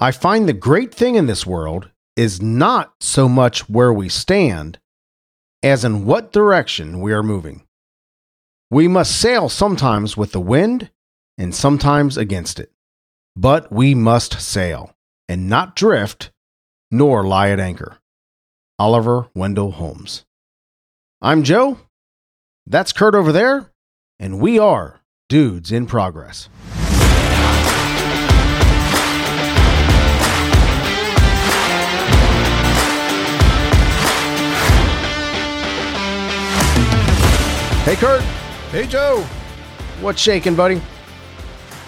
I find the great thing in this world is not so much where we stand as in what direction we are moving. We must sail sometimes with the wind and sometimes against it, but we must sail and not drift nor lie at anchor. Oliver Wendell Holmes. I'm Joe. That's Curt over there, and we are Dudes in Progress. Hey, Curt. Hey, Joe. What's shaking, buddy?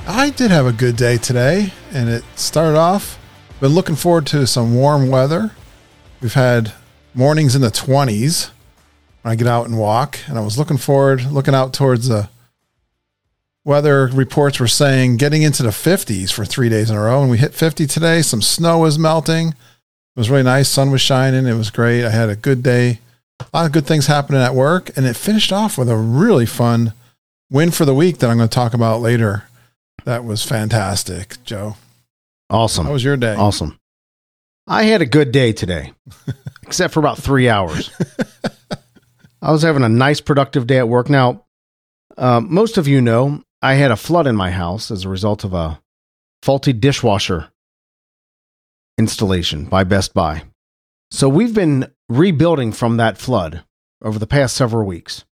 I did have a good day today, and it started off. Been looking forward to some warm weather. We've had mornings in the 20s when I get out and walk, and I was looking forward, looking out towards the weather reports were saying getting into the 50s for three days in a row, and we hit 50 today. Some snow was melting. It was really nice. Sun was shining. It was great. I had a good day a lot of good things happening at work, and it finished off with a really fun win for the week that I'm going to talk about later. That was fantastic, Joe. Awesome. How was your day? Awesome. I had a good day today, except for about three hours. I was having a nice, productive day at work. Now, uh, most of you know I had a flood in my house as a result of a faulty dishwasher installation by Best Buy. So we've been rebuilding from that flood over the past several weeks.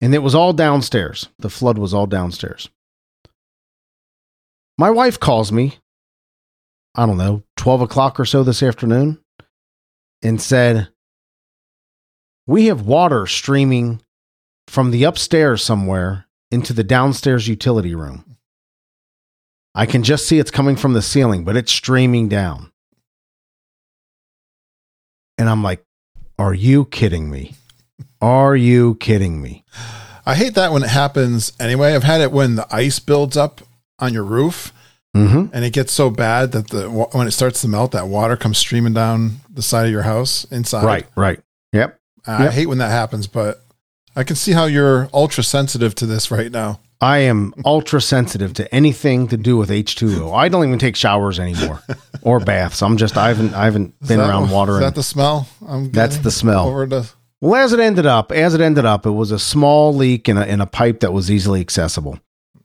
And it was all downstairs. The flood was all downstairs. My wife calls me, I don't know, 12 o'clock or so this afternoon, and said, We have water streaming from the upstairs somewhere into the downstairs utility room. I can just see it's coming from the ceiling, but it's streaming down. And I'm like, are you kidding me? Are you kidding me? I hate that when it happens anyway. I've had it when the ice builds up on your roof Mm-hmm. and it gets so bad that the when it starts to melt, that water comes streaming down the side of your house inside. Right, right. Yep. I Yep. hate when that happens, but I can see how you're ultra sensitive to this right now. I am ultra sensitive to anything to do with H2O. I don't even take showers anymore or baths. I'm just I haven't I haven't Is been around water. Is that the smell? I'm That's the smell. Over the Well, as it ended up, as it ended up, it was a small leak in a, in a pipe that was easily accessible,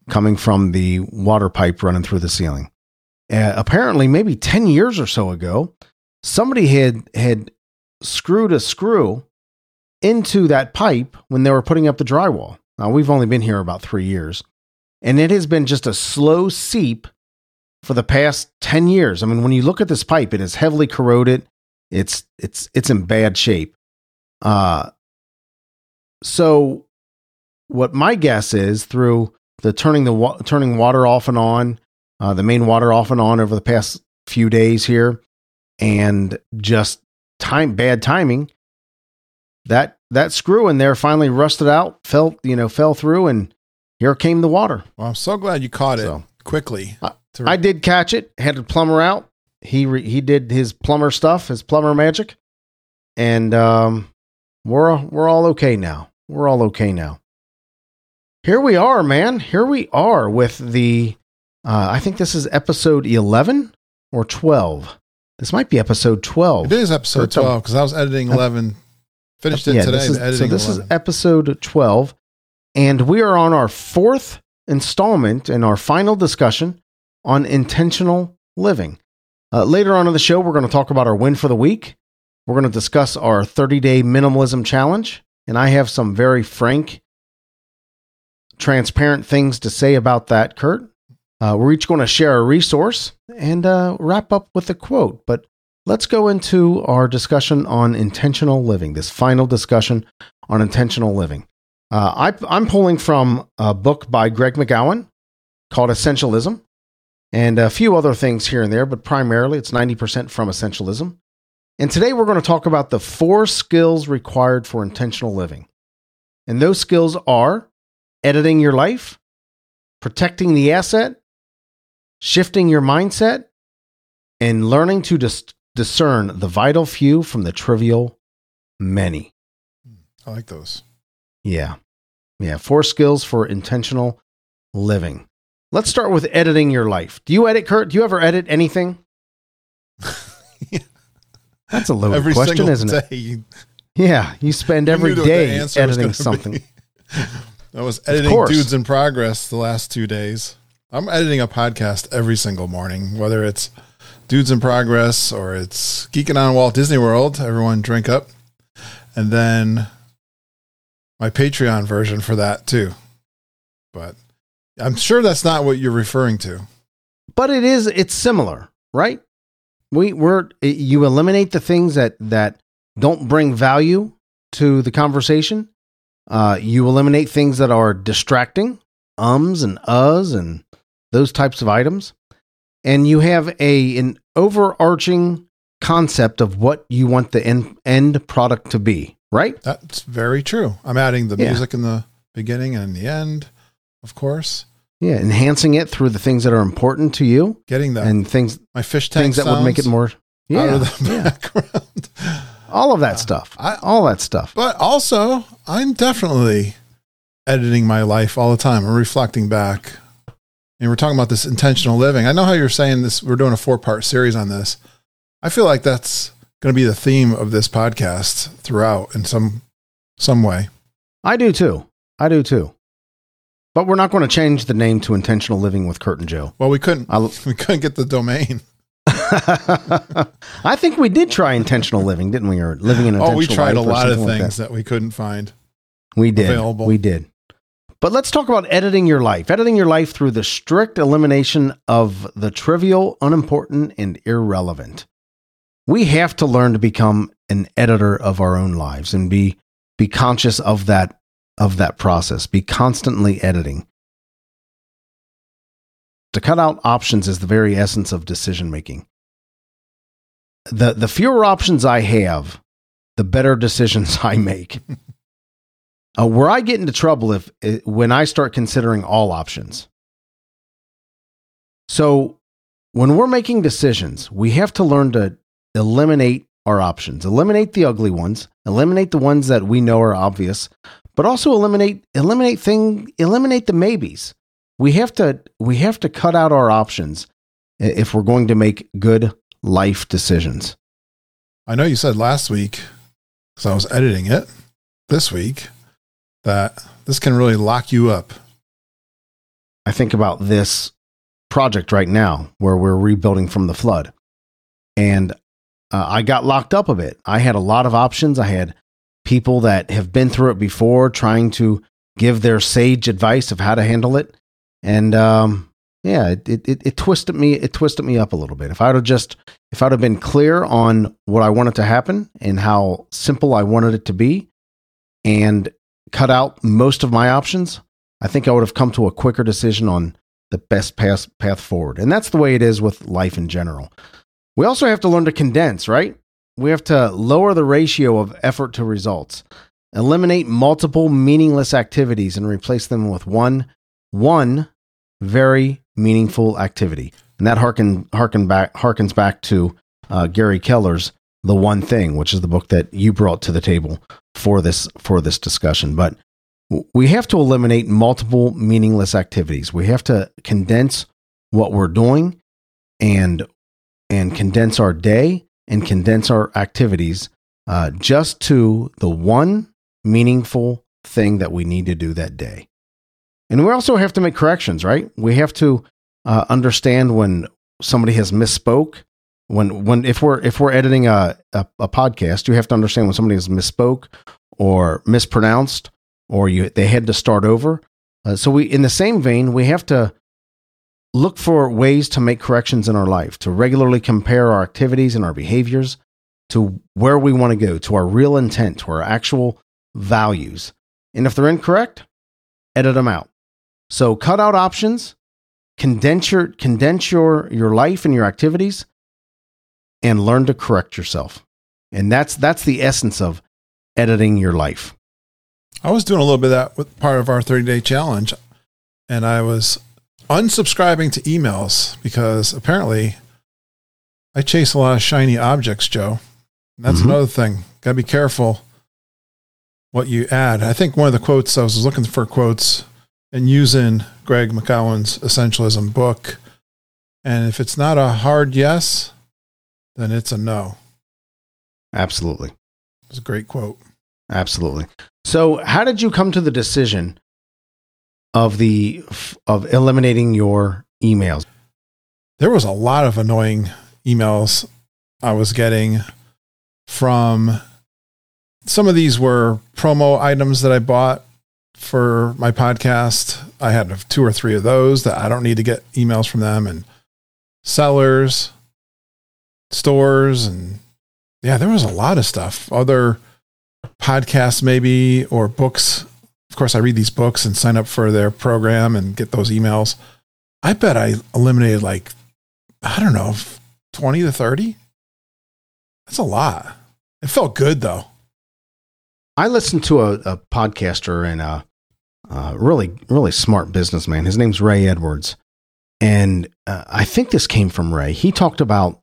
coming from the water pipe running through the ceiling. Uh, apparently, maybe ten years or so ago, somebody had had screwed a screw into that pipe when they were putting up the drywall. Now we've only been here about three years, and it has been just a slow seep for the past ten years. I mean, when you look at this pipe, it is heavily corroded. It's it's it's in bad shape. Uh, so what my guess is through the turning the wa- turning water off and on, uh, the main water off and on over the past few days here, and just time bad timing. That that screw in there finally rusted out, fell you know fell through, and here came the water. well, I'm so glad you caught it quickly. I- to- I did catch it, had a plumber out. He re- he did his plumber stuff, his plumber magic, and um, we're we're all okay now. We're all okay now. Here we are, man. Here we are with the. Uh, I think this is episode eleven or twelve. This might be episode twelve. it is episode 12 because I was editing 11. Finished it Yeah, today. this is- editing so this 11. is episode 12, and we are on our fourth installment and our final discussion on intentional living. Uh, later on in the show, we're going to talk about our win for the week. We're going to discuss our 30 day minimalism challenge, and I have some very frank, transparent things to say about that, Curt. Uh, we're each going to share a resource and uh, wrap up with a quote. But let's go into our discussion on intentional living, this final discussion on intentional living. Uh, I, I'm pulling from a book by Greg McGowan called Essentialism and a few other things here and there, but primarily it's 90% from Essentialism. And today we're going to talk about the four skills required for intentional living. And those skills are editing your life, protecting the asset, shifting your mindset, and learning to dis- discern the vital few from the trivial many. Hmm, I like those. Yeah. Yeah. Four skills for intentional living. let's start with editing your life. Do you edit, Curt? Do you ever edit anything? That's a loaded Every question, isn't it? you- Yeah, you spend you every day editing something. I was editing. Dudes in Progress the last two days. I'm editing a podcast every single morning, whether it's Dudes in Progress or it's Geeking on Walt Disney World. Everyone drink up. And then my Patreon version for that too. But I'm sure that's not what you're referring to. but it is it's similar right we we're you eliminate the things that that don't bring value to the conversation uh you eliminate things that are distracting ums and uhs and those types of items and you have a an overarching concept of what you want the end end product to be right That's very true. I'm adding the Yeah. music in the beginning and the end, of course. yeah enhancing it through the things that are important to you Getting the and things my fish tank things that would make it more out yeah, of the yeah. background. all of that uh, stuff I- all that stuff But also, I'm definitely editing my life all the time. I'm reflecting back. And we're talking about this intentional living. I know how you're saying this. We're doing a four part series on this. I feel like that's going to be the theme of this podcast throughout in some some way. I do too. I do too. But we're not going to change the name to Intentional Living with Curt and Joe. Well, we couldn't I'll- we couldn't get the domain. I think we did try intentional living, didn't we? Or living in intentional Oh, we tried a lot of like things that. that. we couldn't find. We did. available. We did. But let's talk about editing your life. Editing your life through the strict elimination of the trivial, unimportant, and irrelevant. We have to learn to become an editor of our own lives and be be conscious of that of that process. Be constantly editing. To cut out options is the very essence of decision making. The the fewer options I have, the better decisions I make. Uh, where I get into trouble if when I start considering all options. So, when we're making decisions, we have to learn to eliminate our options, eliminate the ugly ones, eliminate the ones that we know are obvious, but also eliminate eliminate thing eliminate the maybes. We have to we have to cut out our options if we're going to make good life decisions. I know you said last week, because I was editing it this week, that this can really lock you up. I think about this project right now where we're rebuilding from the flood. And uh, I got locked up a bit. I had a lot of options. I had people that have been through it before trying to give their sage advice of how to handle it. And um, yeah, it, it, it, twisted me. It twisted me up a little bit. If I'd have just, if I'd have been clear on what I wanted to happen and how simple I wanted it to be, and cut out most of my options, I think I would have come to a quicker decision on the best path, path forward. And that's the way it is with life in general. We also have to learn to condense, right? We have to lower the ratio of effort to results, eliminate multiple meaningless activities and replace them with one, one very meaningful activity. And that harken, harken back, harkens back to uh, Gary Keller's The One Thing, which is the book that you brought to the table for this, for this discussion. But we have to eliminate multiple meaningless activities. We have to condense what we're doing and and condense our day and condense our activities uh, just to the one meaningful thing that we need to do that day. And we also have to make corrections, right? We have to uh, understand when somebody has misspoke. When when if we're if we're editing a, a a podcast, you have to understand when somebody has misspoke or mispronounced or you they had to start over. Uh, so we, in the same vein, we have to look for ways to make corrections in our life, to regularly compare our activities and our behaviors to where we want to go, to our real intent, to our actual values. And if they're incorrect, edit them out. So cut out options, condense your condense your your life and your activities, and learn to correct yourself. And that's that's the essence of editing your life. I was doing a little bit of that with part of our 30 day challenge, and I was unsubscribing to emails because apparently I chase a lot of shiny objects, Joe. And that's Mhm. another thing. Got to be careful what you add. I think one of the quotes I was looking for quotes and using Greg McKeown's Essentialism book. And if it's not a hard yes, then it's a no. Absolutely. It's a great quote. Absolutely. So, how did you come to the decision of the of eliminating your emails? There was a lot of annoying emails I was getting from some of these were promo items that I bought for my podcast. I had two or three of those that I don't need to get emails from them and sellers, stores, and yeah, there was a lot of stuff. Other podcasts, maybe, or books. Of course, I read these books and sign up for their program and get those emails. I bet I eliminated like, I don't know, 20 to 30. That's a lot. It felt good though. I listened to a, a podcaster and a, a, really, really smart businessman. His name's Ray Edwards. And uh, I think this came from Ray. He talked about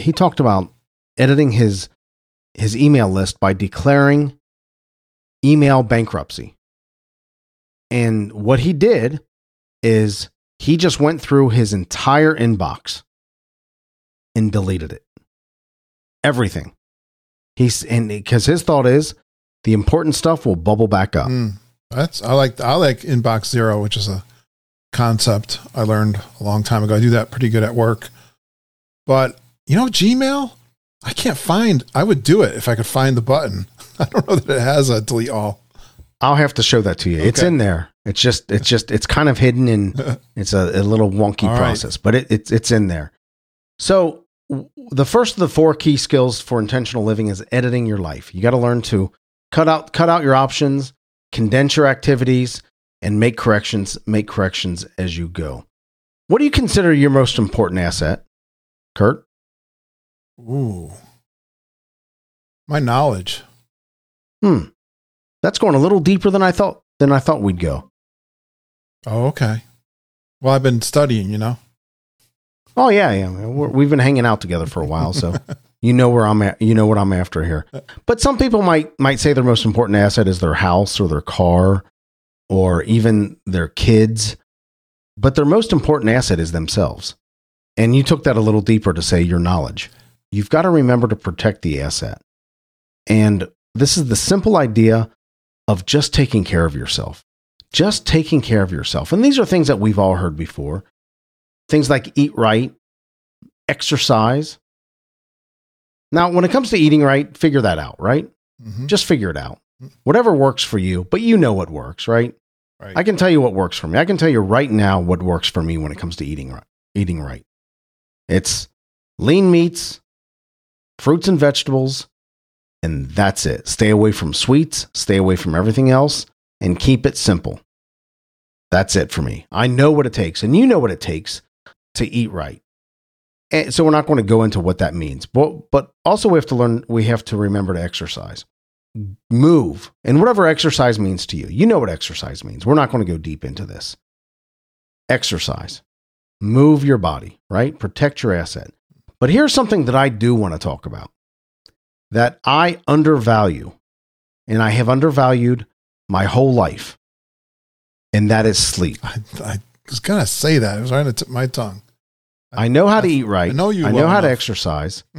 he talked about editing his his email list by declaring email bankruptcy. And what he did is he just went through his entire inbox and deleted it. Everything. He's and because his thought is the important stuff will bubble back up. Mm, that's I like I like inbox zero, which is a concept I learned a long time ago. I do that pretty good at work. But you know, Gmail, I can't find I would do it if I could find the button. I don't know that it has a delete all. I'll have to show that to you. Okay. It's in there. It's just it's just it's kind of hidden and it's a, a little wonky all process, right. but it, it's it's in there. So the first of the four key skills for intentional living is editing your life. You got to learn to cut out cut out your options, condense your activities, and make corrections. Make corrections as you go. What do you consider your most important asset, Curt? Ooh, my knowledge. Hmm, that's going a little deeper than I thought than I thought we'd go. Oh, okay. Well, I've been studying, you know. Oh yeah, yeah. we have been hanging out together for a while, so you know where I'm at. You know what I'm after here. But some people might might say their most important asset is their house or their car, or even their kids. But their most important asset is themselves. And you took that a little deeper to say your knowledge. You've got to remember to protect the asset. And this is the simple idea of just taking care of yourself. Just taking care of yourself. And these are things that we've all heard before. Things like eat right, exercise. Now, when it comes to eating right, figure that out, right? Mm-hmm. Just figure it out. Mm-hmm. Whatever works for you, but you know what works, right? right? I can tell you what works for me. I can tell you right now what works for me when it comes to eating right. Eating right. It's lean meats, fruits and vegetables, and that's it. Stay away from sweets, stay away from everything else, and keep it simple. That's it for me. I know what it takes, and you know what it takes to eat right. And so we're not going to go into what that means. But but also we have to learn we have to remember to exercise. Move. And whatever exercise means to you. You know what exercise means. We're not going to go deep into this. Exercise. Move your body, right? Protect your asset. But here's something that I do want to talk about that I undervalue and I have undervalued my whole life. And that is sleep. I, I was going to say that. It was right on the tip of my tongue. I know how to eat right. I know you. I know well how enough. to exercise.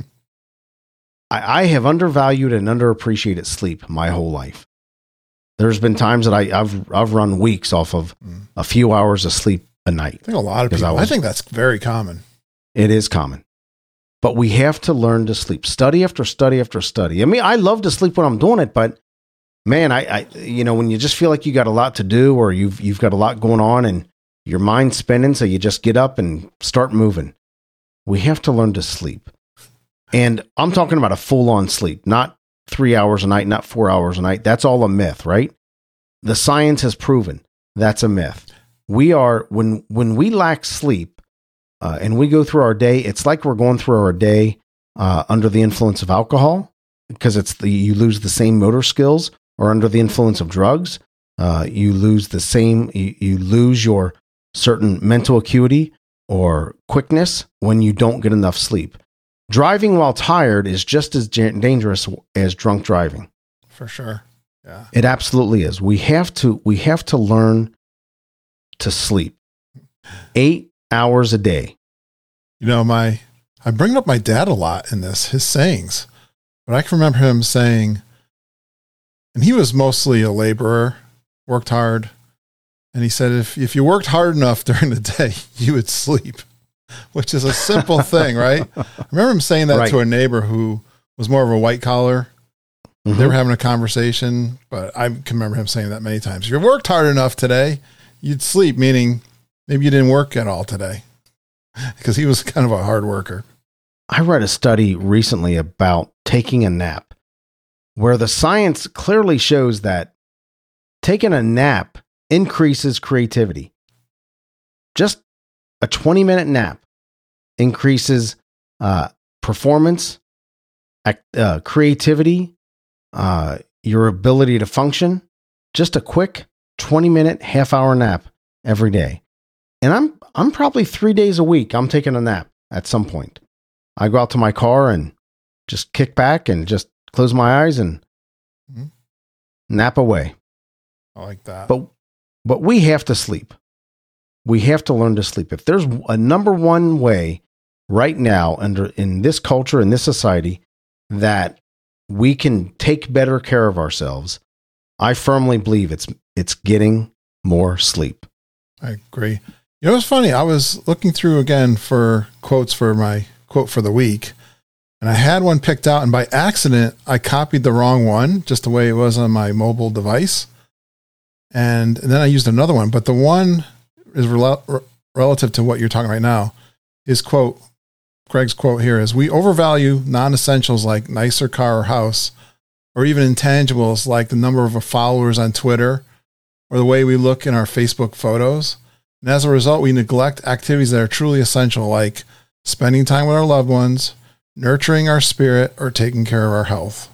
I, I, have undervalued and underappreciated sleep my whole life. There's been times that I, have I've run weeks off of mm. a few hours of sleep a night. I think a lot of people. I, was, I think that's very common. It is common, but we have to learn to sleep. Study after study after study. I mean, I love to sleep when I'm doing it, but man, I, I you know when you just feel like you got a lot to do or you've you've got a lot going on and your mind's spinning, so you just get up and start moving. We have to learn to sleep. And I'm talking about a full on sleep, not three hours a night, not four hours a night. That's all a myth, right? The science has proven that's a myth. We are, when, when we lack sleep uh, and we go through our day, it's like we're going through our day uh, under the influence of alcohol because it's the, you lose the same motor skills or under the influence of drugs. Uh, you lose the same, you, you lose your certain mental acuity or quickness when you don't get enough sleep. Driving while tired is just as dangerous as drunk driving. For sure. Yeah. It absolutely is. We have to we have to learn to sleep. Eight hours a day. You know, my I bring up my dad a lot in this, his sayings. But I can remember him saying, and he was mostly a laborer, worked hard. And he said, if, if you worked hard enough during the day, you would sleep, which is a simple thing, right? I remember him saying that Right. to a neighbor who was more of a white collar. They Mhm. were having a conversation, but I can remember him saying that many times. If you worked hard enough today, you'd sleep, meaning maybe you didn't work at all today because he was kind of a hard worker. I read a study recently about taking a nap where the science clearly shows that taking a nap increases creativity. Just a 20 minute nap increases uh, performance, uh, creativity, uh, your ability to function. Just a quick 20 minute, half hour nap every day. And I'm, I'm probably three days a week, I'm taking a nap at some point. I go out to my car and just kick back and just close my eyes and Mhm. nap away. I like that. But but we have to sleep. We have to learn to sleep. If there's a number one way right now under in this culture in this society that we can take better care of ourselves, I firmly believe it's it's getting more sleep. I agree. You know, it's funny. I was looking through again for quotes for my quote for the week, and I had one picked out, and by accident, I copied the wrong one, just the way it was on my mobile device. And, and then I used another one, but the one is rel- re- relative to what you're talking right now. Is quote, Greg's quote here is We overvalue non essentials like nicer car or house, or even intangibles like the number of followers on Twitter or the way we look in our Facebook photos. And as a result, we neglect activities that are truly essential, like spending time with our loved ones, nurturing our spirit, or taking care of our health.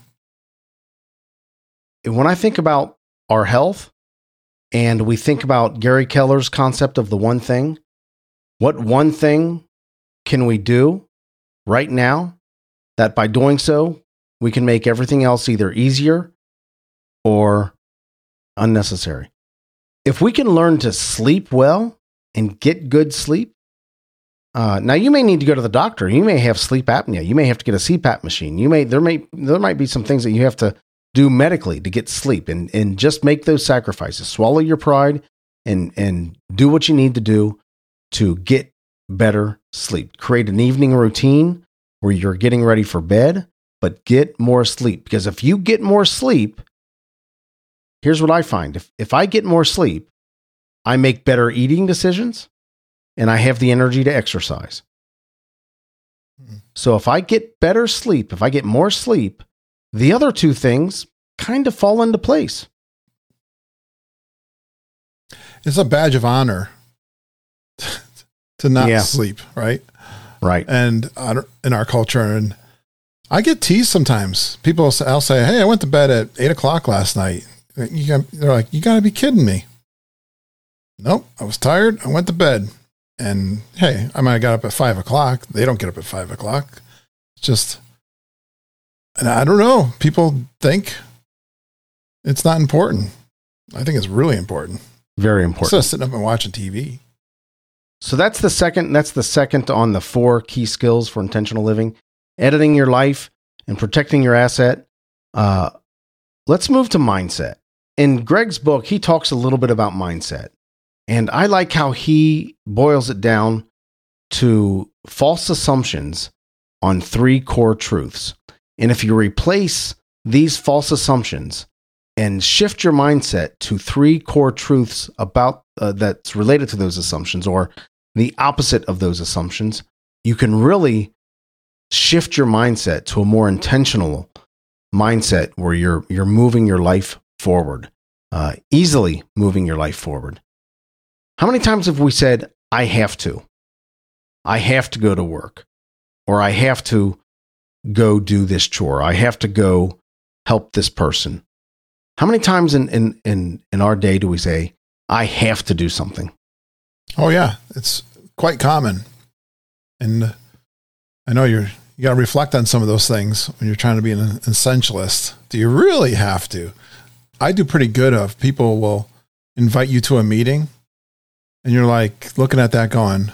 when I think about our health and we think about Gary Keller's concept of the one thing, what one thing can we do right now that by doing so, we can make everything else either easier or unnecessary? If we can learn to sleep well and get good sleep, uh, now you may need to go to the doctor. You may have sleep apnea. You may have to get a CPAP machine. You may there may there might be some things that you have to do medically to get sleep and, and just make those sacrifices. Swallow your pride and, and do what you need to do to get better sleep. Create an evening routine where you're getting ready for bed, but get more sleep. Because if you get more sleep, here's what I find if, if I get more sleep, I make better eating decisions and I have the energy to exercise. Mhm. So if I get better sleep, if I get more sleep, the other two things kind of fall into place. It's a badge of honor to not Yeah. sleep, right? Right. And in our culture, and I get teased sometimes. People, I'll say, "Hey, I went to bed at eight o'clock last night." You got, they're like, "You got to be kidding me!" Nope, I was tired. I went to bed, and hey, I might have got up at five o'clock. They don't get up at five o'clock. It's just, and I don't know. People think it's not important. I think it's really important. Very Instead important. of sitting up and watching TV. So that's the second that's the second on the four key skills for intentional living. Editing your life and protecting your asset. Uh, let's move to mindset. In Greg's book, he talks a little bit about mindset. And I like how he boils it down to false assumptions on three core truths. And if you replace these false assumptions and shift your mindset to three core truths about uh, that's related to those assumptions or the opposite of those assumptions, you can really shift your mindset to a more intentional mindset where you're you're moving your life forward, uh, easily moving your life forward. How many times have we said, "I have to"? I have to go to work, or I have to go do this chore. I have to go help this person. How many times in, in, in, in our day do we say, I have to do something? Oh yeah, it's quite common, and I know you're you got to reflect on some of those things when you're trying to be an essentialist. Do you really have to? I do pretty good of people will invite you to a meeting, and you're like looking at that going,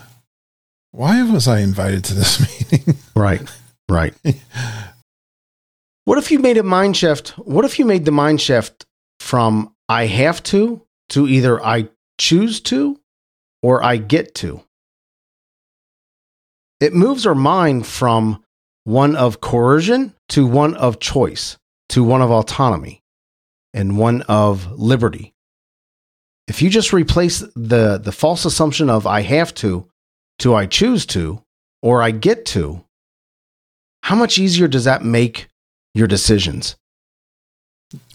why was I invited to this meeting? Right. Right. what if you made a mind shift? What if you made the mind shift from I have to to either I choose to or I get to? It moves our mind from one of coercion to one of choice, to one of autonomy, and one of liberty. If you just replace the, the false assumption of I have to to I choose to or I get to, how much easier does that make your decisions?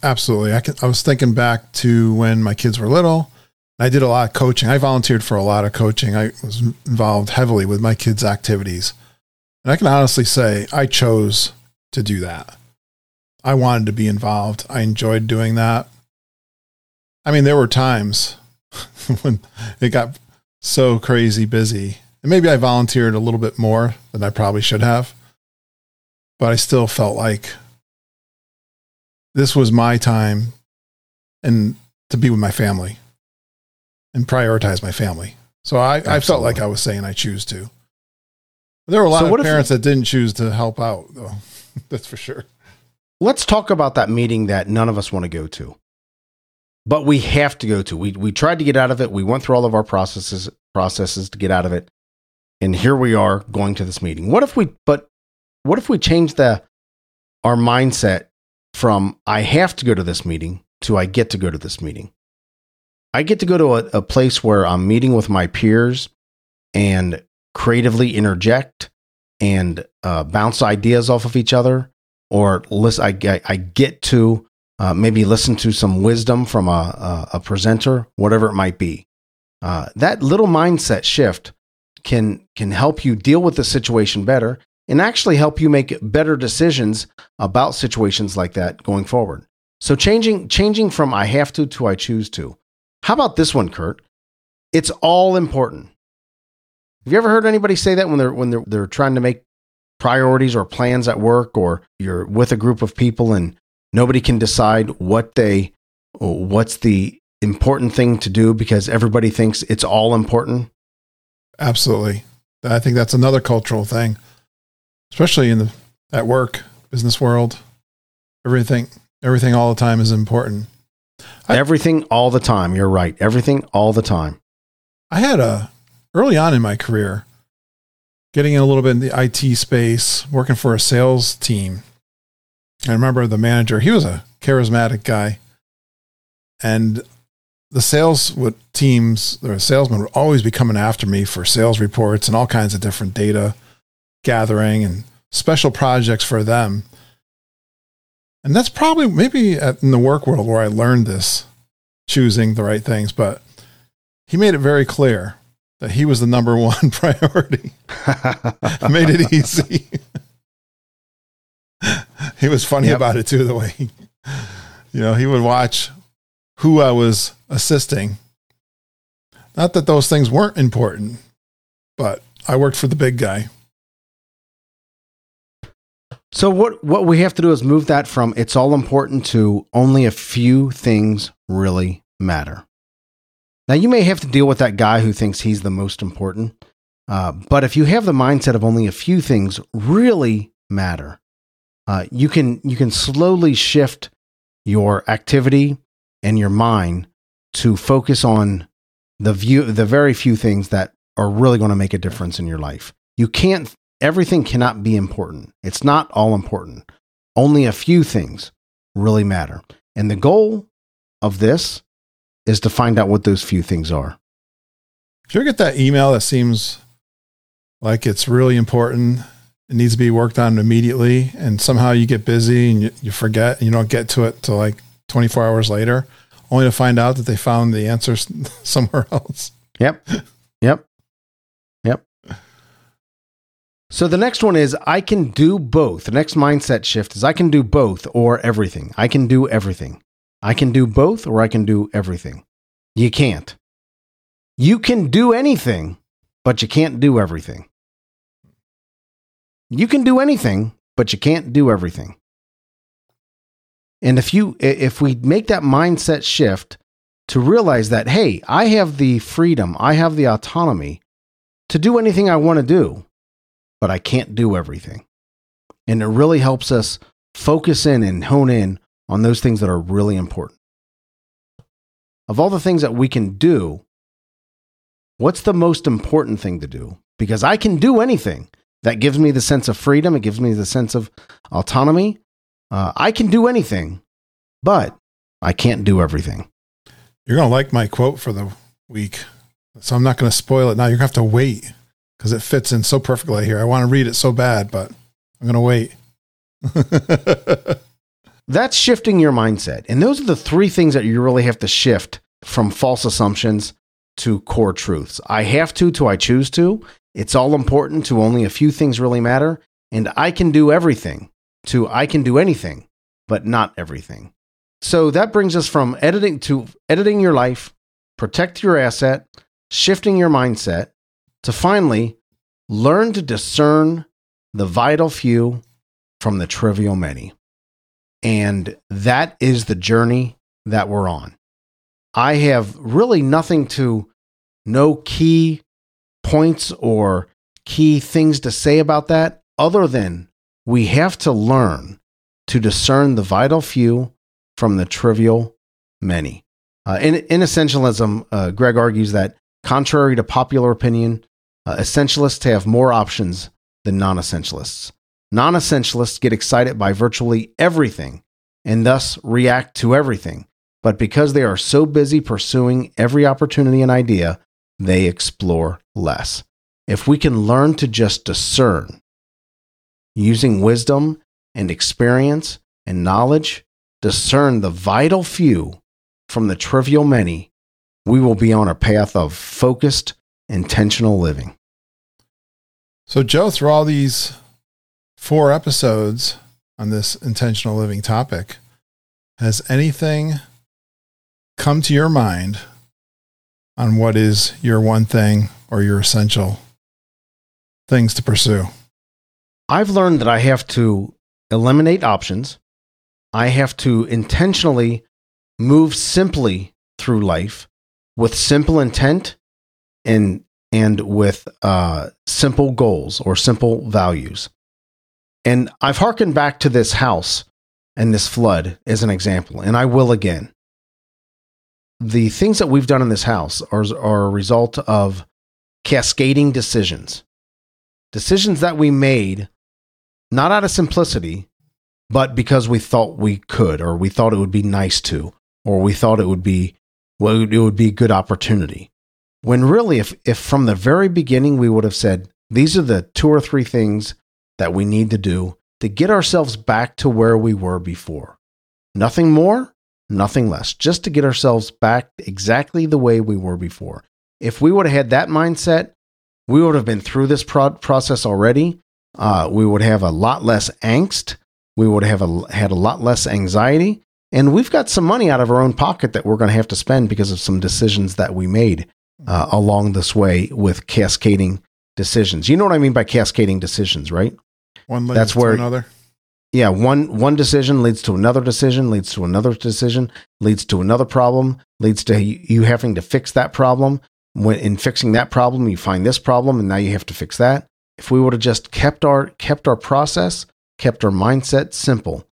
Absolutely. I, can, I was thinking back to when my kids were little. I did a lot of coaching. I volunteered for a lot of coaching. I was involved heavily with my kids' activities. And I can honestly say I chose to do that. I wanted to be involved. I enjoyed doing that. I mean, there were times when it got so crazy busy. And maybe I volunteered a little bit more than I probably should have. But I still felt like this was my time and to be with my family and prioritize my family. So I, I felt like I was saying I choose to. There were a lot so of parents that didn't choose to help out, though. That's for sure. Let's talk about that meeting that none of us want to go to, but we have to go to. We we tried to get out of it. We went through all of our processes processes to get out of it, and here we are going to this meeting. What if we? But what if we change the our mindset from I have to go to this meeting to I get to go to this meeting? I get to go to a, a place where I'm meeting with my peers and creatively interject and uh, bounce ideas off of each other, or listen, I, I get to uh, maybe listen to some wisdom from a, a, a presenter, whatever it might be. Uh, that little mindset shift can can help you deal with the situation better and actually help you make better decisions about situations like that going forward. So changing changing from I have to to I choose to. How about this one, Curt? It's all important. Have you ever heard anybody say that when they're when they're they're trying to make priorities or plans at work or you're with a group of people and nobody can decide what they what's the important thing to do because everybody thinks it's all important? Absolutely. I think that's another cultural thing, especially in the at work, business world. Everything everything all the time is important. I, everything all the time. You're right. Everything all the time. I had a early on in my career, getting in a little bit in the IT space, working for a sales team. I remember the manager, he was a charismatic guy. And the sales teams, the salesmen would always be coming after me for sales reports and all kinds of different data gathering and special projects for them. And that's probably maybe in the work world where I learned this, choosing the right things. But he made it very clear that he was the number one priority. Made it easy. he was funny yep. about it too, the way he, you know, he would watch who I was assisting. Not that those things weren't important, but I worked for the big guy. So what what we have to do is move that from it's all important to only a few things really matter. Now, you may have to deal with that guy who thinks he's the most important. Uh, but if you have the mindset of only a few things really matter, uh, you can you can slowly shift your activity and your mind to focus on the view the very few things that are really going to make a difference in your life. You can't everything cannot be important. It's not all important. Only a few things really matter. And the goal of this is to find out what those few things are. If you ever get that email that seems like it's really important, it needs to be worked on immediately, and somehow you get busy and you, you forget and you don't get to it till like 24 hours later, only to find out that they found the answer somewhere else. Yep. Yep. Yep. So the next one is I can do both. The next mindset shift is I can do both or everything. I can do everything. I can do both or I can do everything. You can't. You can do anything, but you can't do everything. You can do anything, but you can't do everything. And if you if we make that mindset shift to realize that, hey, I have the freedom, I have the autonomy to do anything I want to do, but I can't do everything. And it really helps us focus in and hone in on those things that are really important. Of all the things that we can do, what's the most important thing to do? Because I can do anything. That gives me the sense of freedom. It gives me the sense of autonomy. Uh, I can do anything, but I can't do everything. You're going to like my quote for the week. So I'm not going to spoil it now. You're going to have to wait because it fits in so perfectly here. I want to read it so bad, but I'm going to wait. That's shifting your mindset. And those are the three things that you really have to shift from false assumptions to core truths. I have to to I choose to. It's all important to only a few things really matter. And I can do everything to I can do anything, but not everything. So that brings us from editing to editing your life, protect your asset, shifting your mindset, to finally learn to discern the vital few from the trivial many. And that is the journey that we're on. I have really nothing to, no key points or key things to say about that other than we have to learn to discern the vital few from the trivial many. Uh, in, in essentialism, uh, Greg argues that, contrary to popular opinion, uh, essentialists have more options than non essentialists. Non essentialists get excited by virtually everything and thus react to everything. But because they are so busy pursuing every opportunity and idea, they explore less. If we can learn to just discern using wisdom and experience and knowledge, discern the vital few from the trivial many, we will be on a path of focused, intentional living. So, Joe, through all these four episodes on this intentional living topic, has anything come to your mind on what is your one thing or your essential things to pursue? I've learned that I have to eliminate options. I have to intentionally move simply through life with simple intent and and with uh, simple goals or simple values. And I've hearkened back to this house and this flood as an example, and I will again. The things that we've done in this house are, are a result of cascading decisions. Decisions that we made not out of simplicity, but because we thought we could, or we thought it would be nice to, or we thought it would be well, it would be a good opportunity. When really, if, if from the very beginning we would have said, these are the two or three things that we need to do to get ourselves back to where we were before. Nothing more, nothing less, just to get ourselves back exactly the way we were before. If we would have had that mindset, we would have been through this pro- process already. Uh, we would have a lot less angst. We would have a, had a lot less anxiety. And we've got some money out of our own pocket that we're going to have to spend because of some decisions that we made uh, along this way with cascading decisions. You know what I mean by cascading decisions, right? One leads That's where, another. Yeah, one one decision leads to another decision, leads to another decision, leads to another problem, leads to you having to fix that problem. When in fixing that problem, you find this problem, and now you have to fix that. If we would have just kept our kept our process, kept our mindset simple,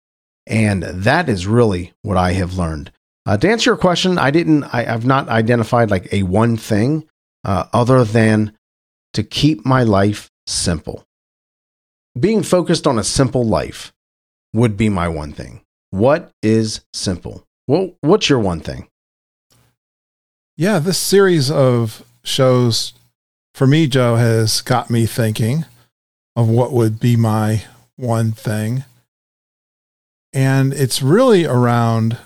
and that is really what I have learned. Uh, to answer your question, I didn't. I, have not identified like a one thing uh, other than to keep my life simple being focused on a simple life would be my one thing. What is simple? Well, what's your one thing? Yeah, this series of shows for me, Joe, has got me thinking of what would be my one thing. And it's really around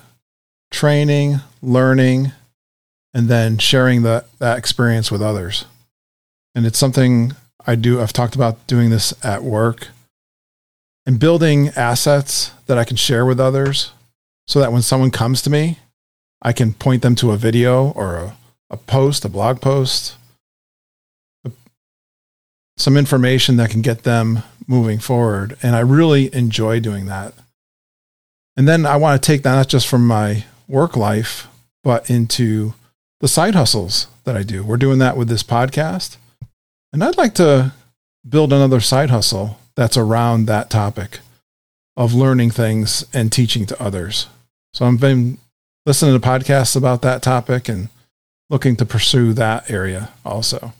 training, learning, and then sharing that, that experience with others. And it's something I do, I've talked about doing this at work and building assets that I can share with others so that when someone comes to me, I can point them to a video or a, a post, a blog post, some information that can get them moving forward. And I really enjoy doing that. And then I want to take that not just from my work life, but into the side hustles that I do. We're doing that with this podcast. And I'd like to build another side hustle that's around that topic of learning things and teaching to others. So I've been listening to podcasts about that topic and looking to pursue that area also.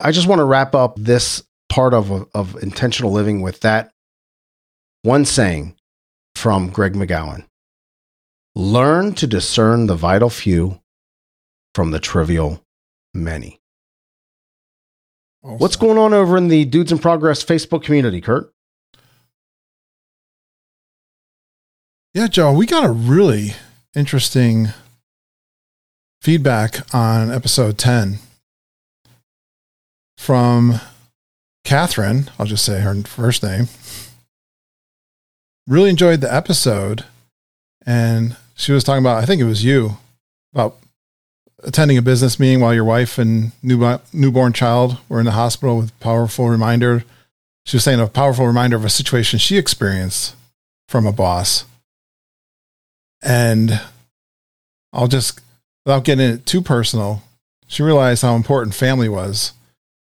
I just want to wrap up this part of, of intentional living with that one saying from Greg McGowan Learn to discern the vital few from the trivial many. What's going on over in the Dudes in Progress Facebook community, Curt? Yeah, Joe, we got a really interesting feedback on episode 10 from Catherine. I'll just say her first name. Really enjoyed the episode. And she was talking about, I think it was you, about attending a business meeting while your wife and new, newborn child were in the hospital with powerful reminder. She was saying a powerful reminder of a situation she experienced from a boss. And I'll just, without getting it too personal, she realized how important family was.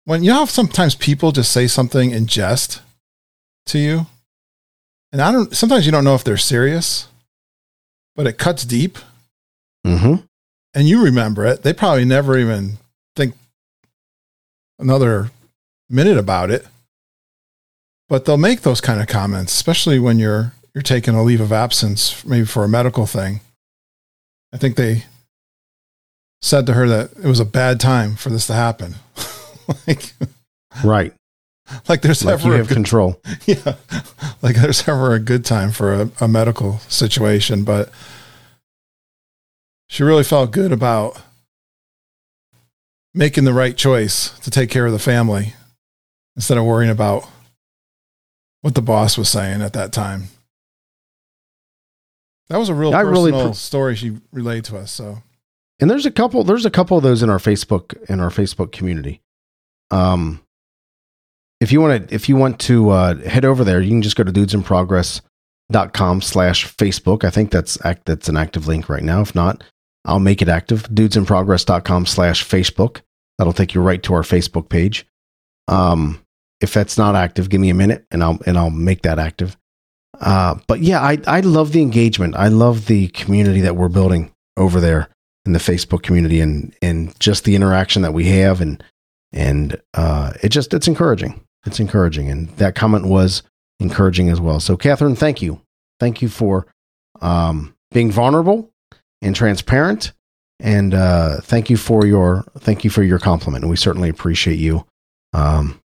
When you know sometimes people just say something in jest to you, and I don't, sometimes you don't know if they're serious, but it cuts deep Mm-hmm. And you remember it. They probably never even think another minute about it. But they'll make those kind of comments, especially when you're you're taking a leave of absence, maybe for a medical thing. I think they said to her that it was a bad time for this to happen. like, Right. like there's Like ever a have good, control. yeah, like there's ever a good time for a, a medical situation, but she really felt good about making the right choice to take care of the family instead of worrying about what the boss was saying at that time. That was a real I personal really pr- story she relayed to us. So And there's a couple there's a couple of those in our Facebook in our Facebook community. Um if you want to if you want to uh, head over there, you can just go to dudesinprogress.com slash Facebook. I think that's act that's an active link right now. If not, I'll make it active. Dudesinprogress.com slash Facebook. That'll take you right to our Facebook page. Um if that's not active, give me a minute and I'll and I'll make that active. Uh, but yeah, I, I love the engagement. I love the community that we're building over there in the Facebook community and and just the interaction that we have and and uh, it just it's encouraging. It's encouraging, and that comment was encouraging as well. So, Catherine, thank you, thank you for um, being vulnerable and transparent, and uh, thank you for your thank you for your compliment. And we certainly appreciate you um,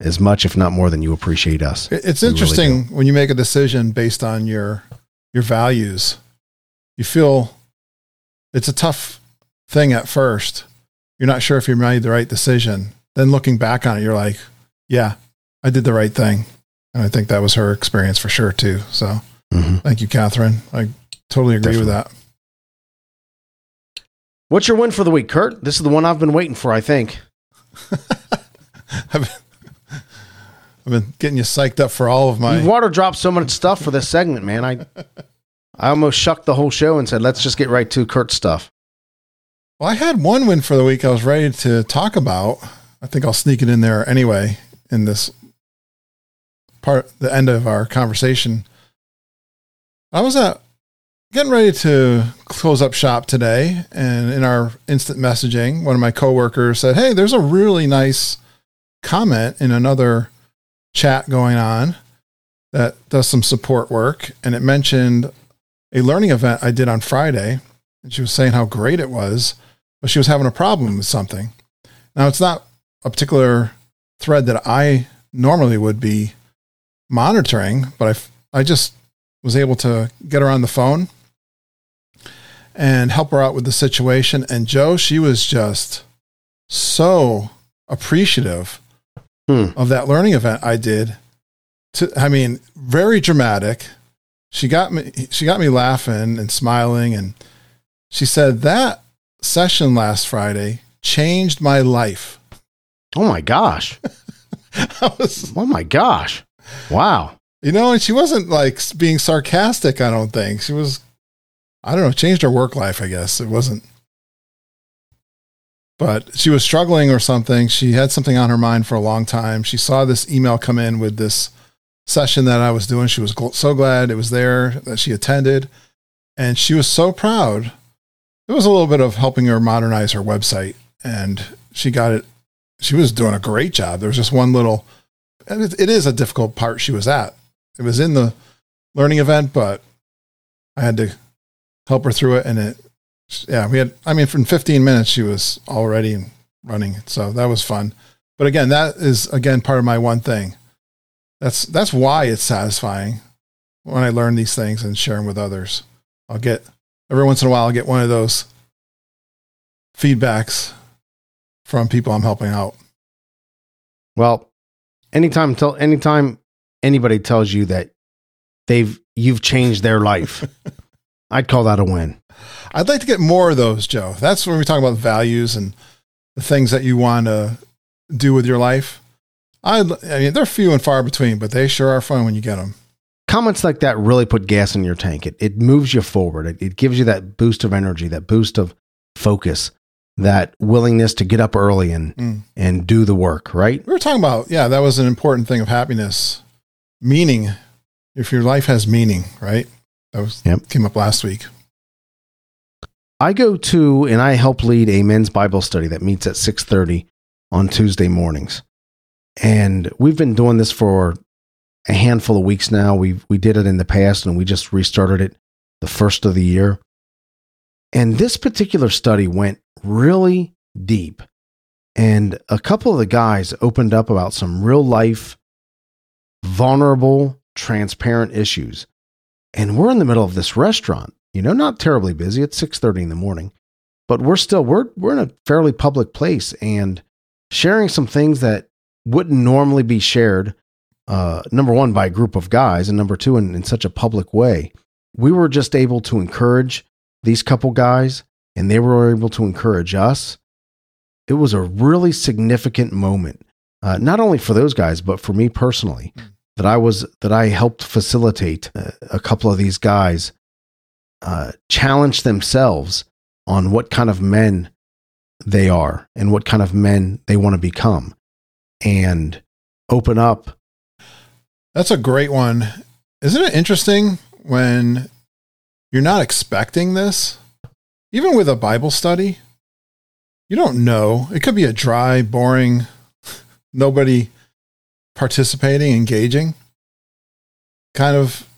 as much, if not more, than you appreciate us. It's We really interesting when you make a decision based on your your values. You feel it's a tough thing at first. You're not sure if you made the right decision. Then looking back on it, you're like, "Yeah, I did the right thing." And I think that was her experience for sure too. So Mhm. thank you, Catherine. I totally agree with that. What's your win for the week, Curt? This is the one I've been waiting for. I think. I've, I've been getting you psyched up for all of my. You've water dropped so much stuff for this segment, man. I I almost shucked the whole show and said, let's just get right to Curt's stuff. Well, I had one win for the week I was ready to talk about. I think I'll sneak it in there anyway in this part, the end of our conversation. I was at getting ready to close up shop today, and in our instant messaging, one of my coworkers said, Hey, there's a really nice comment in another chat going on that does some support work. And it mentioned a learning event I did on Friday. And she was saying how great it was, but she was having a problem with something. Now, it's not a particular thread that I normally would be monitoring, but I, I just was able to get her on the phone and help her out with the situation. And Joe, she was just so appreciative Hmm. of that learning event I did. To, I mean, very dramatic. She got me. She got me laughing and smiling, and she said that session last Friday changed my life. Oh my gosh. Was, Oh my gosh. Wow. you know, and she wasn't like being sarcastic. I don't think she was I don't know, changed her work life, I guess. It wasn't but she was struggling or something. She had something on her mind for a long time. She saw this email come in with this session that I was doing. She was gl- so glad it was there that she attended, and she was so proud. It was a little bit of helping her modernize her website, and she got it. She was doing a great job. There was just one little, it, it is a difficult part she was at. It was in the learning event, but I had to help her through it, and it yeah, we had, I mean, from 15 minutes, she was already running. So that was fun. But again, that is, again, part of my one thing. That's, that's why it's satisfying when I learn these things and share them with others. I'll get, every once in a while, I'll get one of those feedbacks from people I'm helping out. Well, anytime, tell, anytime anybody tells you that they've, you've changed their life, I'd call that a win. I'd like to get more of those, Joe. That's when we talk about values and the things that you want to do with your life. I, I mean, they're few and far between, but they sure are fun when you get them. Comments like that really put gas in your tank. It, it moves you forward. It, it gives you that boost of energy, that boost of focus, that willingness to get up early and, mm. and do the work, right? We were talking about, yeah, that was an important thing of happiness. Meaning, if your life has meaning, right? That was yep. came up last week. I go to and I help lead a men's Bible study that meets at 6:30 on Tuesday mornings. And we've been doing this for a handful of weeks now. We we did it in the past and we just restarted it the first of the year. And this particular study went really deep. And a couple of the guys opened up about some real life vulnerable, transparent issues. And we're in the middle of this restaurant you know, not terribly busy. It's 6:30 in the morning, but we're still we're we're in a fairly public place and sharing some things that wouldn't normally be shared. Uh, number one, by a group of guys, and number two, in, in such a public way. We were just able to encourage these couple guys, and they were able to encourage us. It was a really significant moment, uh, not only for those guys, but for me personally, mm. That I was that I helped facilitate a, uh, a couple of these guys uh, challenge themselves on what kind of men they are and what kind of men they want to become and open up. That's a great one. Isn't it interesting when you're not expecting this? Even with a Bible study, you don't know. It could be a dry, boring, nobody participating, engaging kind of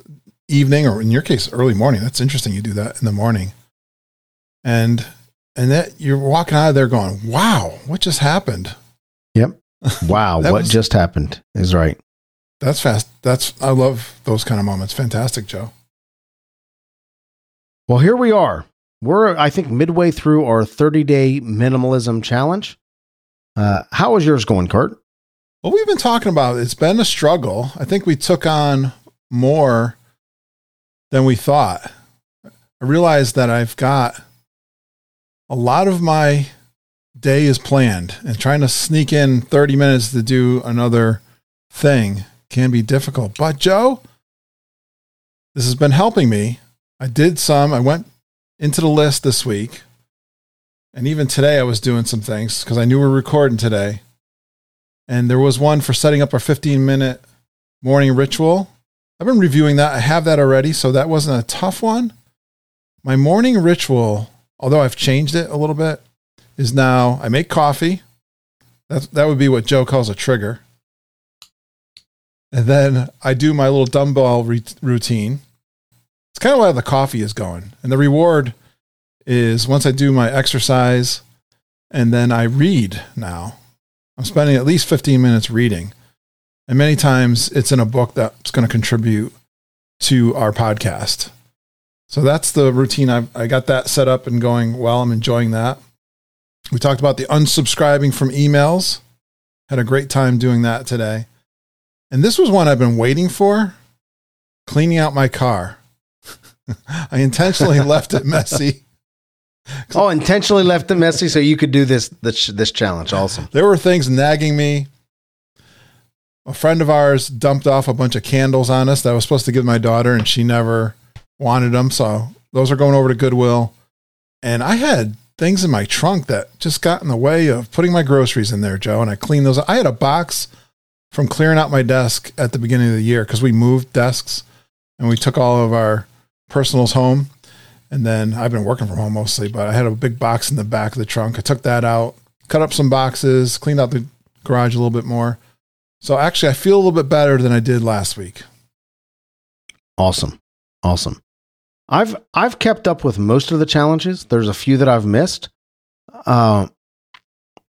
evening or in your case early morning. That's interesting you do that in the morning. And and that you're walking out of there going wow what just happened? Yep. Wow what was, just happened is right. That's fast. That's i love those kind of moments. Fantastic joe. Well here we are. We're i think midway through our 30 day minimalism challenge. Uh, how is yours going curt well we've been talking about it's been a struggle i think we took on more than we thought. I realized that I've got a lot of my day is planned and trying to sneak in 30 minutes to do another thing can be difficult. But Joe, this has been helping me. I did some, I went into the list this week. And even today I was doing some things because I knew we're recording today. And there was one for setting up our 15 minute morning ritual. I've been reviewing that. I have that already, so that wasn't a tough one. My morning ritual, although I've changed it a little bit, is now I make coffee. That that would be what Joe calls a trigger. And then I do my little dumbbell re- routine. It's kind of why the coffee is going. And the reward is once I do my exercise and then I read now. I'm spending at least 15 minutes reading. And many times it's in a book that's going to contribute to our podcast. So that's the routine. I've, I got that set up and going well. I'm enjoying that. We talked about the unsubscribing from emails. Had a great time doing that today. And this was one I've been waiting for cleaning out my car. I intentionally left it messy. Oh, intentionally left it messy so you could do this this, this challenge. Awesome. There were things nagging me a friend of ours dumped off a bunch of candles on us that I was supposed to give my daughter, and she never wanted them. So those are going over to Goodwill. And I had things in my trunk that just got in the way of putting my groceries in there, Joe. And I cleaned those. I had a box from clearing out my desk at the beginning of the year because we moved desks and we took all of our personals home. And then I've been working from home mostly, but I had a big box in the back of the trunk. I took that out, cut up some boxes, cleaned out the garage a little bit more. So actually, I feel a little bit better than I did last week. Awesome. Awesome. I've I've kept up with most of the challenges. There's a few that I've missed. Uh,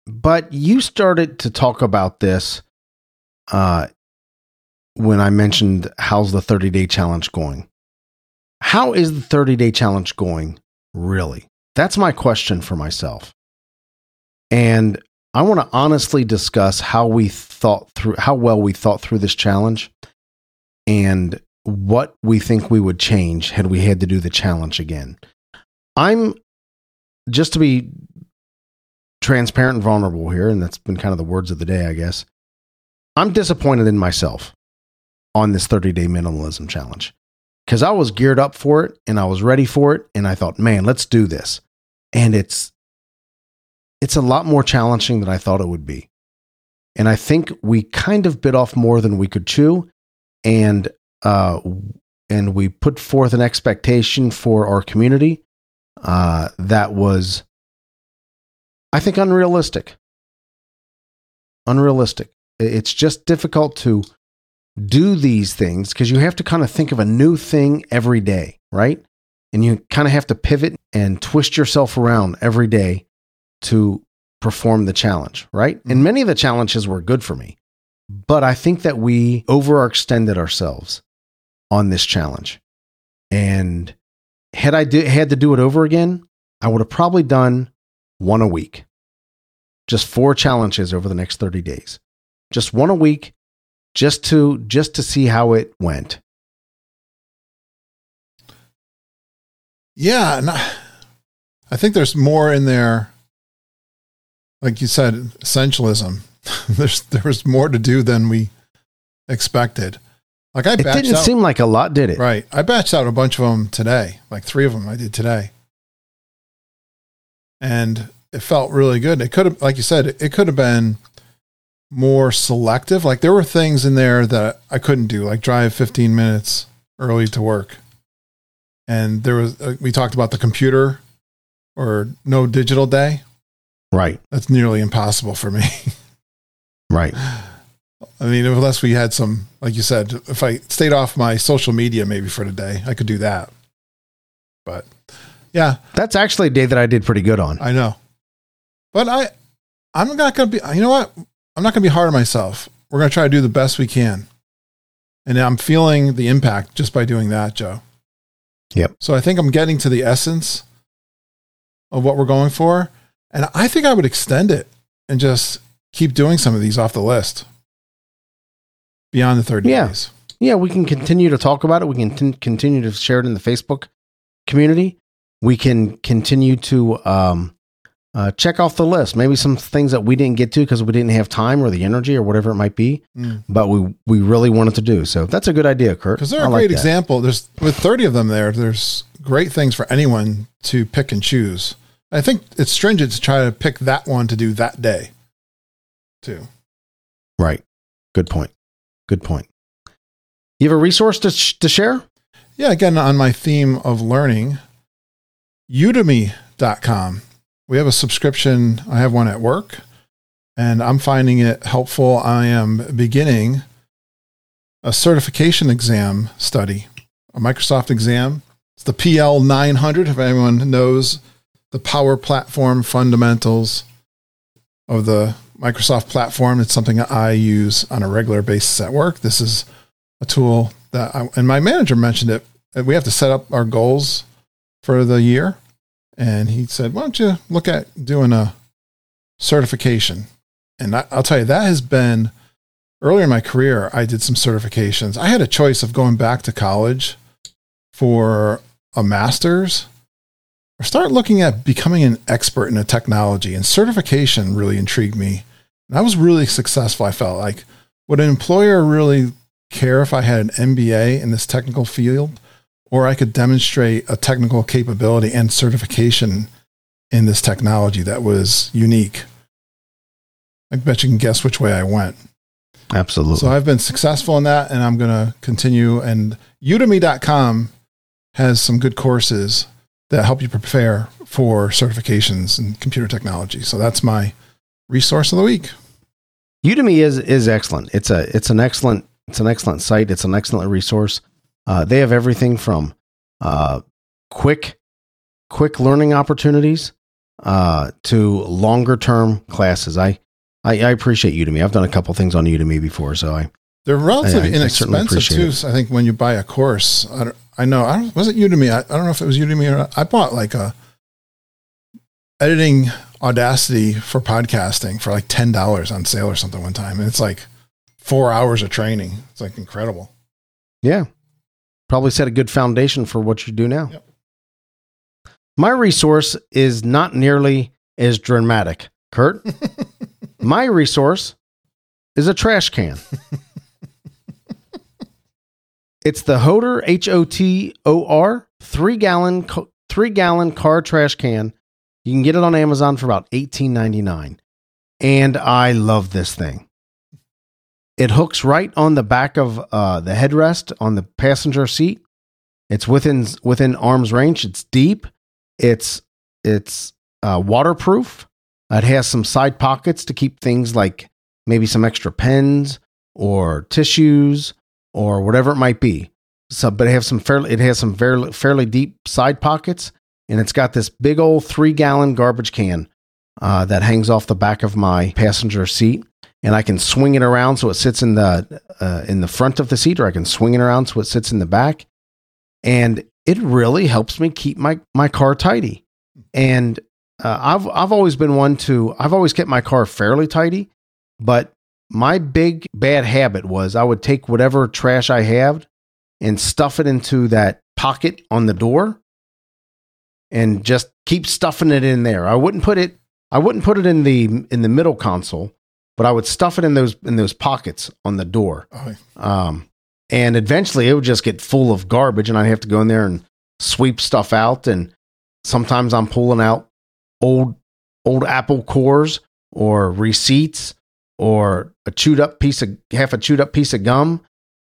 but you started to talk about this uh, when I mentioned how's the 30 day challenge going. How is the 30 day challenge going really? That's my question for myself. And I want to honestly discuss how we thought through how well we thought through this challenge and what we think we would change had we had to do the challenge again. I'm just to be transparent and vulnerable here, and that's been kind of the words of the day, I guess. I'm disappointed in myself on this 30 day minimalism challenge because I was geared up for it and I was ready for it. And I thought, man, let's do this. And it's, it's a lot more challenging than I thought it would be. And I think we kind of bit off more than we could chew. And uh, and we put forth an expectation for our community uh, that was, I think, unrealistic. Unrealistic. It's just difficult to do these things because you have to kind of think of a new thing every day, right? And you kind of have to pivot and twist yourself around every day to perform the challenge, right? And mm-hmm. many of the challenges were good for me, but I think that we overextended ourselves on this challenge. And had I do, had to do it over again, I would have probably done one a week. Just four challenges over the next 30 days. Just one a week just to just to see how it went. Yeah, and I, I think there's more in there like you said essentialism. there's there was more to do than we expected. Like I, it didn't out, seem like a lot, did it? Right. I batched out a bunch of them today, like three of them I did today, and it felt really good. It could have, like you said, it could have been more selective. Like there were things in there that I couldn't do, like drive 15 minutes early to work, and there was uh, we talked about the computer or no digital day. Right. That's nearly impossible for me. right. I mean, unless we had some, like you said, if I stayed off my social media maybe for today, I could do that. But yeah, that's actually a day that I did pretty good on. I know, but I, I'm not going to be. You know what? I'm not going to be hard on myself. We're going to try to do the best we can, and I'm feeling the impact just by doing that, Joe. Yep. So I think I'm getting to the essence of what we're going for, and I think I would extend it and just keep doing some of these off the list beyond the 30 yeah. days. Yeah, we can continue to talk about it. We can t- continue to share it in the Facebook community. We can continue to um, uh, check off the list. Maybe some things that we didn't get to because we didn't have time or the energy or whatever it might be, mm. but we we really wanted to do. So that's a good idea, Curt. Because they're a great example. There's with 30 of them there. There's great things for anyone to pick and choose. I think it's stringent to try to pick that one to do that day, too. Right. Good point. Good point. You have a resource to, sh- to share? Yeah, again, on my theme of learning, udemy.com. We have a subscription. I have one at work, and I'm finding it helpful. I am beginning a certification exam study, a Microsoft exam. It's the PL 900, if anyone knows the Power Platform fundamentals of the Microsoft platform. It's something I use on a regular basis at work. This is a tool that, I, and my manager mentioned it. We have to set up our goals for the year. And he said, why don't you look at doing a certification? And I, I'll tell you, that has been earlier in my career. I did some certifications. I had a choice of going back to college for a master's or start looking at becoming an expert in a technology. And certification really intrigued me and I was really successful. I felt like would an employer really care if I had an MBA in this technical field or I could demonstrate a technical capability and certification in this technology that was unique. I bet you can guess which way I went. Absolutely. So I've been successful in that and I'm going to continue. And udemy.com has some good courses that help you prepare for certifications in computer technology. So that's my resource of the week. Udemy is is excellent. It's a it's an excellent it's an excellent site. It's an excellent resource. Uh, they have everything from uh, quick quick learning opportunities uh, to longer term classes. I, I I appreciate Udemy. I've done a couple things on Udemy before, so I They're relatively I- I inexpensive too. So I think when you buy a course, I, don't, I know I don't, was it Udemy. I, I don't know if it was Udemy or not. I bought like a editing Audacity for podcasting for like ten dollars on sale or something one time, and it's like four hours of training. It's like incredible. Yeah. Probably set a good foundation for what you do now. Yep. My resource is not nearly as dramatic, Curt. My resource is a trash can. it's the Hotor H O T O R three gallon three gallon car trash can. You can get it on Amazon for about eighteen ninety nine, and I love this thing. It hooks right on the back of uh, the headrest on the passenger seat. It's within within arm's range. It's deep. It's it's uh, waterproof. It has some side pockets to keep things like maybe some extra pens or tissues or whatever it might be. So, but it has some fairly it has some fairly fairly deep side pockets, and it's got this big old three gallon garbage can uh, that hangs off the back of my passenger seat and I can swing it around so it sits in the uh, in the front of the seat, or I can swing it around so it sits in the back, and it really helps me keep my my car tidy. And uh, I've I've always been one to I've always kept my car fairly tidy, but my big bad habit was I would take whatever trash I had and stuff it into that pocket on the door, and just keep stuffing it in there. I wouldn't put it I wouldn't put it in the in the middle console but I would stuff it in those in those pockets on the door. Oh, Um, and eventually it would just get full of garbage, and I'd have to go in there and sweep stuff out. And sometimes I'm pulling out old old Apple cores or receipts or a chewed up piece of half a chewed up piece of gum,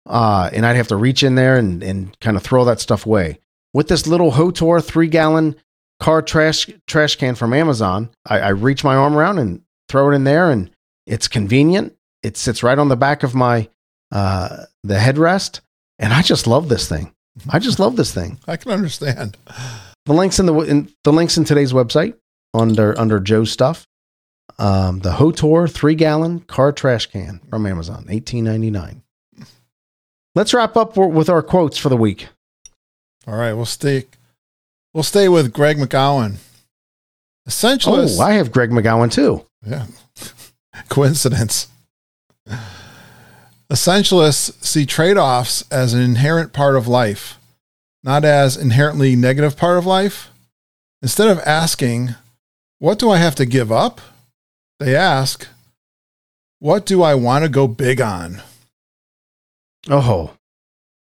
uh, and I'd have to reach in there and and kind of throw that stuff away. With this little Hotor three gallon car trash trash can from Amazon, I, I reach my arm around and throw it in there, and it's convenient. It sits right on the back of my uh, the headrest, and I just love this thing. I just love this thing. I can understand. The links in the in, the links in today's website under under Joe's stuff. Um, the Hotor three gallon car trash can from Amazon, eighteen ninety nine. Let's wrap up with our quotes for the week. All right, we'll stay. We'll stay with Greg McKeown. Essentialist. Oh, I have Greg McKeown too. Yeah. Coincidence. Essentialists see trade offs as an inherent part of life, not as inherently negative part of life. Instead of asking, What do I have to give up? they ask, What do I want to go big on? Oh,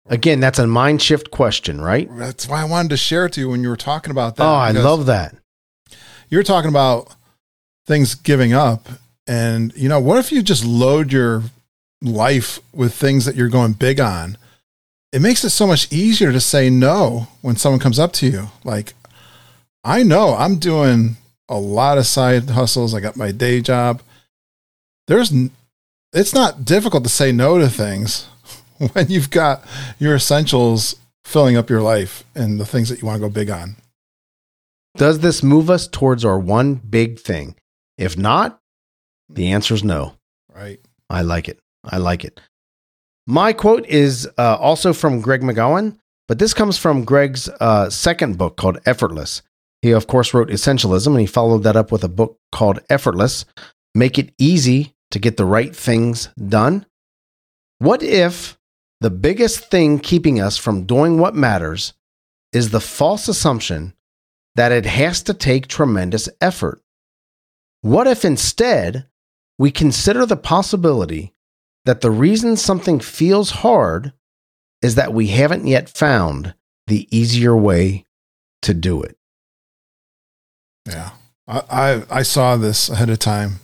again, that's a mind shift question, right? That's why I wanted to share it to you when you were talking about that. Oh, I love that. You're talking about things giving up. And, you know, what if you just load your life with things that you're going big on? It makes it so much easier to say no when someone comes up to you. Like, I know I'm doing a lot of side hustles. I got my day job. There's, it's not difficult to say no to things when you've got your essentials filling up your life and the things that you want to go big on. Does this move us towards our one big thing? If not, the answer is no. Right. I like it. I like it. My quote is uh, also from Greg McKeown, but this comes from Greg's uh, second book called Effortless. He, of course, wrote Essentialism, and he followed that up with a book called Effortless Make It Easy to Get the Right Things Done. What if the biggest thing keeping us from doing what matters is the false assumption that it has to take tremendous effort? What if instead we consider the possibility that the reason something feels hard is that we haven't yet found the easier way to do it. Yeah. I, I, I saw this ahead of time.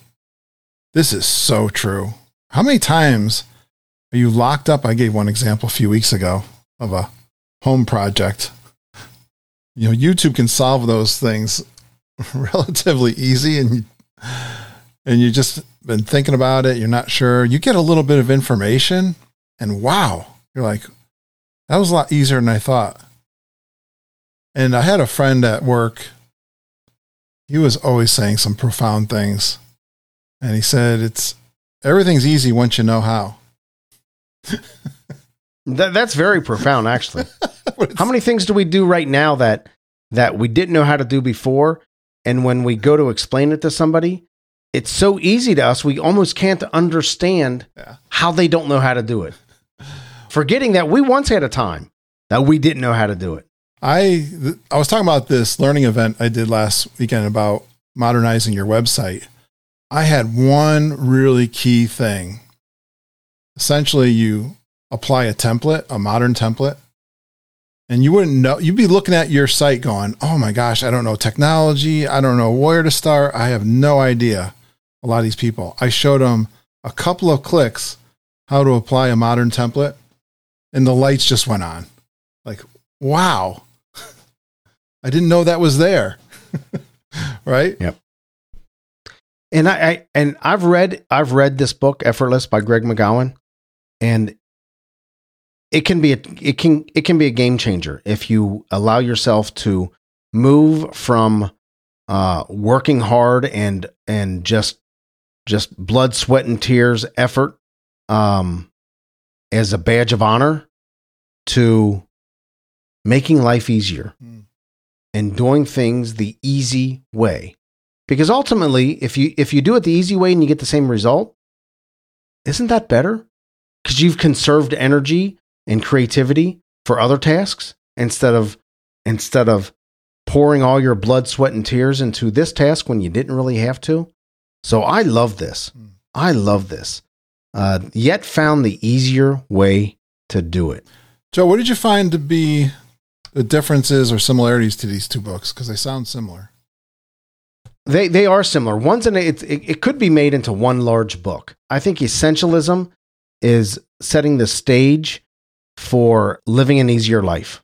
This is so true. How many times are you locked up? I gave one example a few weeks ago of a home project. You know, YouTube can solve those things relatively easy and and you just been thinking about it, you're not sure. You get a little bit of information and wow, you're like that was a lot easier than I thought. And I had a friend at work. He was always saying some profound things. And he said it's everything's easy once you know how. That, that's very profound, actually. how many things do we do right now that that we didn't know how to do before, and when we go to explain it to somebody, it's so easy to us we almost can't understand Yeah. how they don't know how to do it. Forgetting that we once had a time that we didn't know how to do it. I th- I was talking about this learning event I did last weekend about modernizing your website. I had one really key thing. Essentially, you apply a template, a modern template, and you wouldn't know. You'd be looking at your site going, "Oh my gosh, I don't know technology. I don't know where to start. I have no idea." A lot of these people. I showed them a couple of clicks how to apply a modern template, and the lights just went on. Like, wow. I didn't know that was there. right? Yep. And I, I and I've read I've read this book Effortless by Greg McKeown and it can be a it can it can be a game changer if you allow yourself to move from uh, working hard and and just just blood sweat and tears effort um, as a badge of honor to making life easier Mm. and doing things the easy way because ultimately if you if you do it the easy way and you get the same result isn't that better because you've conserved energy and creativity for other tasks instead of instead of pouring all your blood sweat and tears into this task when you didn't really have to so i love this Mm. i love this uh, yet found the easier way to do it Joe, what did you find to be the differences or similarities to these two books? Because they sound similar. They they are similar. One's in a, it, it it could be made into one large book. I think essentialism is setting the stage for living an easier life.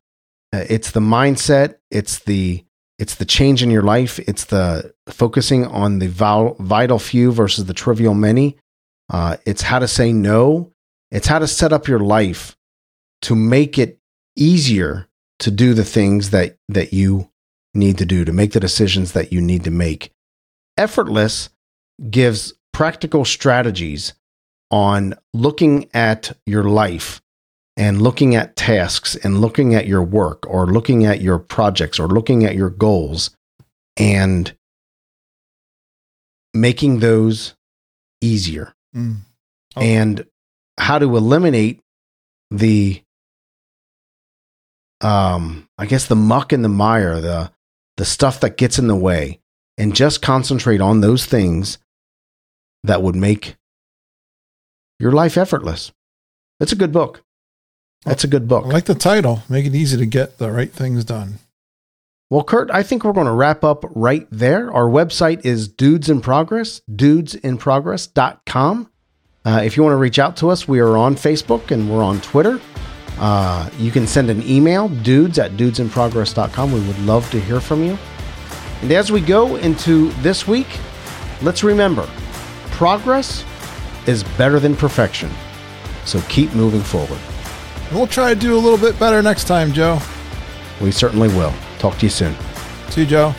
Uh, it's the mindset. It's the it's the change in your life. It's the focusing on the vital, vital few versus the trivial many. Uh, it's how to say no. It's how to set up your life to make it easier to do the things that that you need to do to make the decisions that you need to make. Effortless gives practical strategies on looking at your life and looking at tasks and looking at your work or looking at your projects or looking at your goals and making those easier Mm. Oh. and how to eliminate the um i guess the muck and the mire the the stuff that gets in the way and just concentrate on those things that would make your life effortless That's a good book that's a good I book like the title. Make it easy to get the right things done. well curt i think we're going to wrap up right there our website is dudes in progress dudesinprogress.com uh, if you want to reach out to us we are on facebook and we're on twitter Uh, you can send an email, dudes at dudesinprogress.com. We would love to hear from you. And as we go into this week, let's remember progress is better than perfection. So keep moving forward. We'll try to do a little bit better next time, Joe. We certainly will. Talk to you soon. See you, Joe.